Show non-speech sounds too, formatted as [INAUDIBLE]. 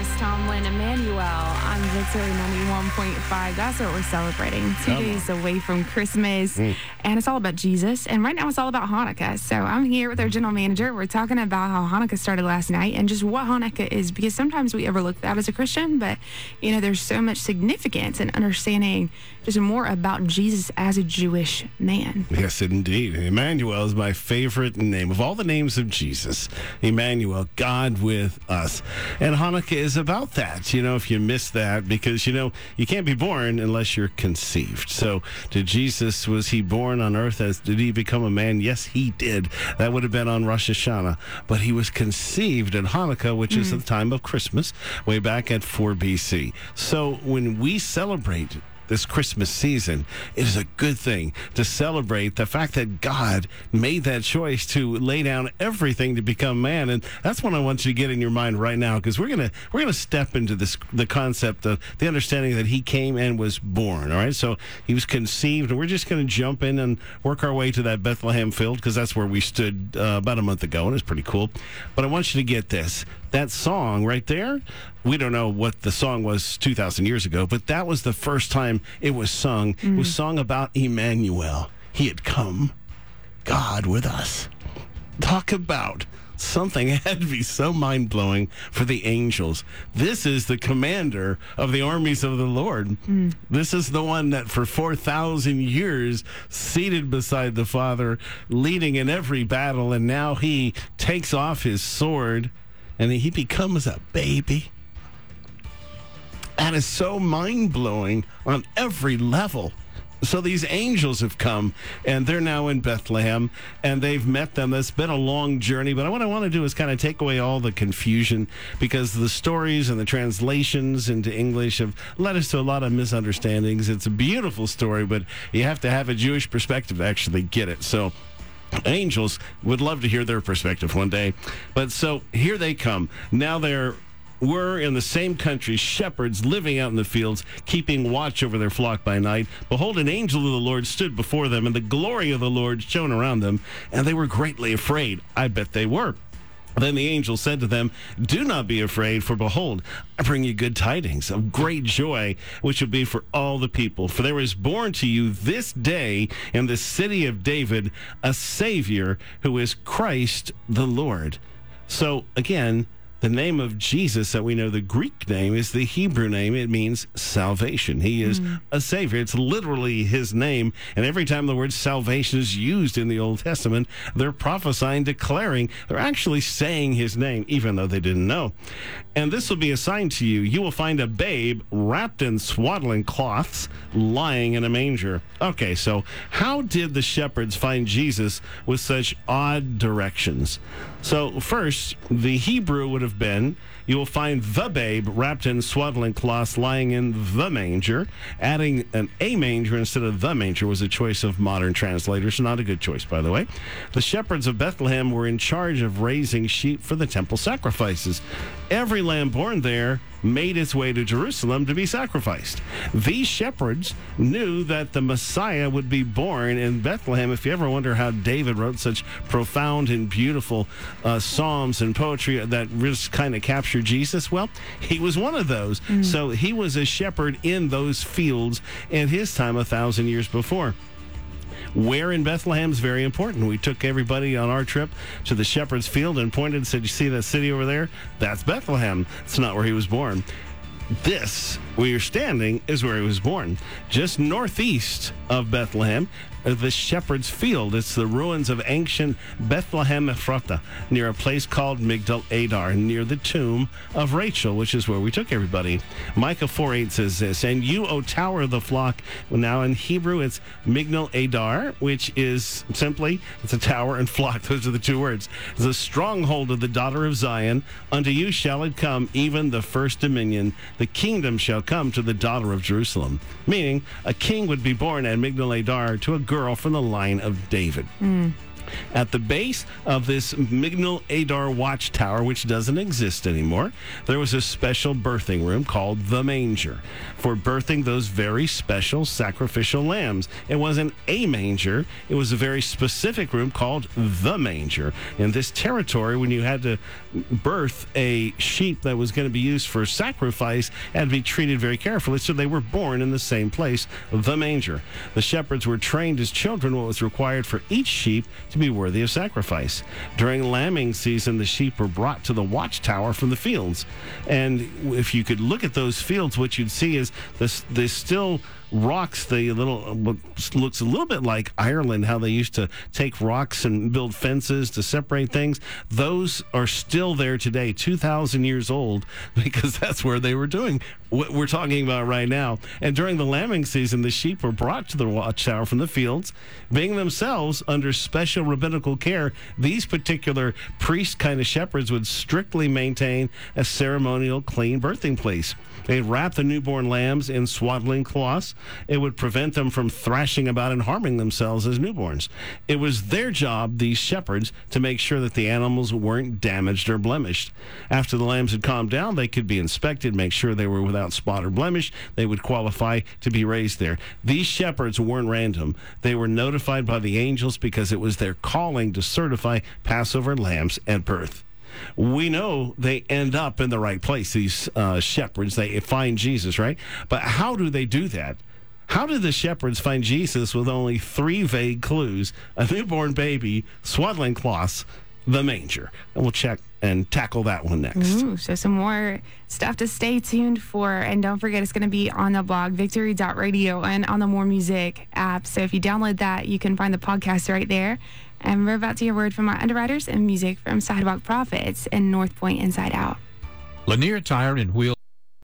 Chris Tomlin, Emmanuel on Victory 91.5. That's what we're celebrating. Two Come days away from Christmas. Mm. And it's all about Jesus. And right now it's all about Hanukkah. So I'm here with our general manager. We're talking about how Hanukkah started last night and just what Hanukkah is because sometimes we overlook that as a Christian, but you know, there's so much significance in understanding just more about Jesus as a Jewish man. Yes, indeed. Emmanuel is my favorite name of all the names of Jesus. Emmanuel, God with us. And Hanukkah is about that. You know, if you miss that, because, you know, you can't be born unless you're conceived. So, did Jesus, was he born on earth as, did he become a man? Yes, he did. That would have been on Rosh Hashanah. But he was conceived at Hanukkah, which is mm. the time of Christmas, way back at 4 BC. So, when we celebrate this Christmas season, it is a good thing to celebrate the fact that God made that choice to lay down everything to become man, and that's what I want you to get in your mind right now, because we're gonna we're gonna step into this the concept of the understanding that He came and was born. All right, so He was conceived, and we're just gonna jump in and work our way to that Bethlehem field because that's where we stood uh, about a month ago, and it's pretty cool. But I want you to get this that song right there. We don't know what the song was 2,000 years ago, but that was the first time it was sung. It was mm. sung about Emmanuel. He had come, God with us. Talk about something [LAUGHS] had to be so mind blowing for the angels. This is the commander of the armies of the Lord. Mm. This is the one that for 4,000 years seated beside the Father, leading in every battle, and now he takes off his sword and he becomes a baby. That is so mind blowing on every level. So these angels have come and they're now in Bethlehem and they've met them. It's been a long journey, but what I want to do is kind of take away all the confusion because the stories and the translations into English have led us to a lot of misunderstandings. It's a beautiful story, but you have to have a Jewish perspective to actually get it. So angels would love to hear their perspective one day. But so here they come. Now they're were in the same country shepherds living out in the fields, keeping watch over their flock by night. Behold, an angel of the Lord stood before them, and the glory of the Lord shone around them, and they were greatly afraid. I bet they were. Then the angel said to them, Do not be afraid, for behold, I bring you good tidings of great joy, which will be for all the people. For there is born to you this day in the city of David a Savior who is Christ the Lord. So again, the name of Jesus that we know, the Greek name, is the Hebrew name. It means salvation. He is hmm. a Savior. It's literally His name. And every time the word salvation is used in the Old Testament, they're prophesying, declaring, they're actually saying His name, even though they didn't know. And this will be a sign to you. You will find a babe wrapped in swaddling cloths, lying in a manger. Okay, so how did the shepherds find Jesus with such odd directions? So, first, the Hebrew would have been you will find the babe wrapped in swaddling cloths lying in the manger. Adding an a manger instead of the manger was a choice of modern translators. Not a good choice, by the way. The shepherds of Bethlehem were in charge of raising sheep for the temple sacrifices. Every lamb born there made its way to Jerusalem to be sacrificed. These shepherds knew that the Messiah would be born in Bethlehem. If you ever wonder how David wrote such profound and beautiful uh, psalms and poetry that just kind of captured Jesus, well, he was one of those. So he was a shepherd in those fields in his time a thousand years before. Where in Bethlehem is very important. We took everybody on our trip to the shepherd's field and pointed and said, You see that city over there? That's Bethlehem. It's not where he was born. This, where you're standing, is where he was born. Just northeast of Bethlehem, the shepherd's field. It's the ruins of ancient Bethlehem Ephrata, near a place called Migdal Adar, near the tomb of Rachel, which is where we took everybody. Micah 4 8 says this, And you, O tower of the flock, now in Hebrew it's Migdal Adar, which is simply, it's a tower and flock. [LAUGHS] Those are the two words. The stronghold of the daughter of Zion. Unto you shall it come, even the first dominion. The kingdom shall come to the daughter of Jerusalem. Meaning, a king would be born at Migdal Adar to a girl from the line of David. Mm. At the base of this Migdal Adar watchtower, which doesn't exist anymore, there was a special birthing room called the manger for birthing those very special sacrificial lambs. It wasn't a manger, it was a very specific room called the manger. In this territory, when you had to birth a sheep that was going to be used for sacrifice, had to be treated very carefully. So they were born in the same place, the manger. The shepherds were trained as children what was required for each sheep to be worthy of sacrifice. During lambing season, the sheep were brought to the watchtower from the fields. And if you could look at those fields, what you'd see is this, they still rocks the little uh, looks a little bit like Ireland how they used to take rocks and build fences to separate things. Those are still there today 2000 years old [LAUGHS] because that's where they were doing what we're talking about right now. And during the lambing season the sheep were brought to the watchtower from the fields being themselves under special rabbinical care. These particular priest kind of shepherds would strictly maintain a ceremonial clean birthing place. They'd wrap the newborn lambs in swaddling cloths it would prevent them from thrashing about and harming themselves as newborns. It was their job, these shepherds, to make sure that the animals weren't damaged or blemished. After the lambs had calmed down, they could be inspected, make sure they were without spot or blemish. They would qualify to be raised there. These shepherds weren't random. They were notified by the angels because it was their calling to certify Passover lambs at birth we know they end up in the right place, these uh, shepherds. They find Jesus, right? But how do they do that? How did the shepherds find Jesus with only three vague clues a newborn baby, swaddling cloths, the manger? And we'll check and tackle that one next. Ooh, so some more stuff to stay tuned for. And don't forget, it's going to be on the blog, victory.radio, and on the More Music app. So if you download that, you can find the podcast right there. And we're about to hear word from our underwriters and music from Sidewalk Prophets and North Point Inside Out. Lanier Tire and Wheel.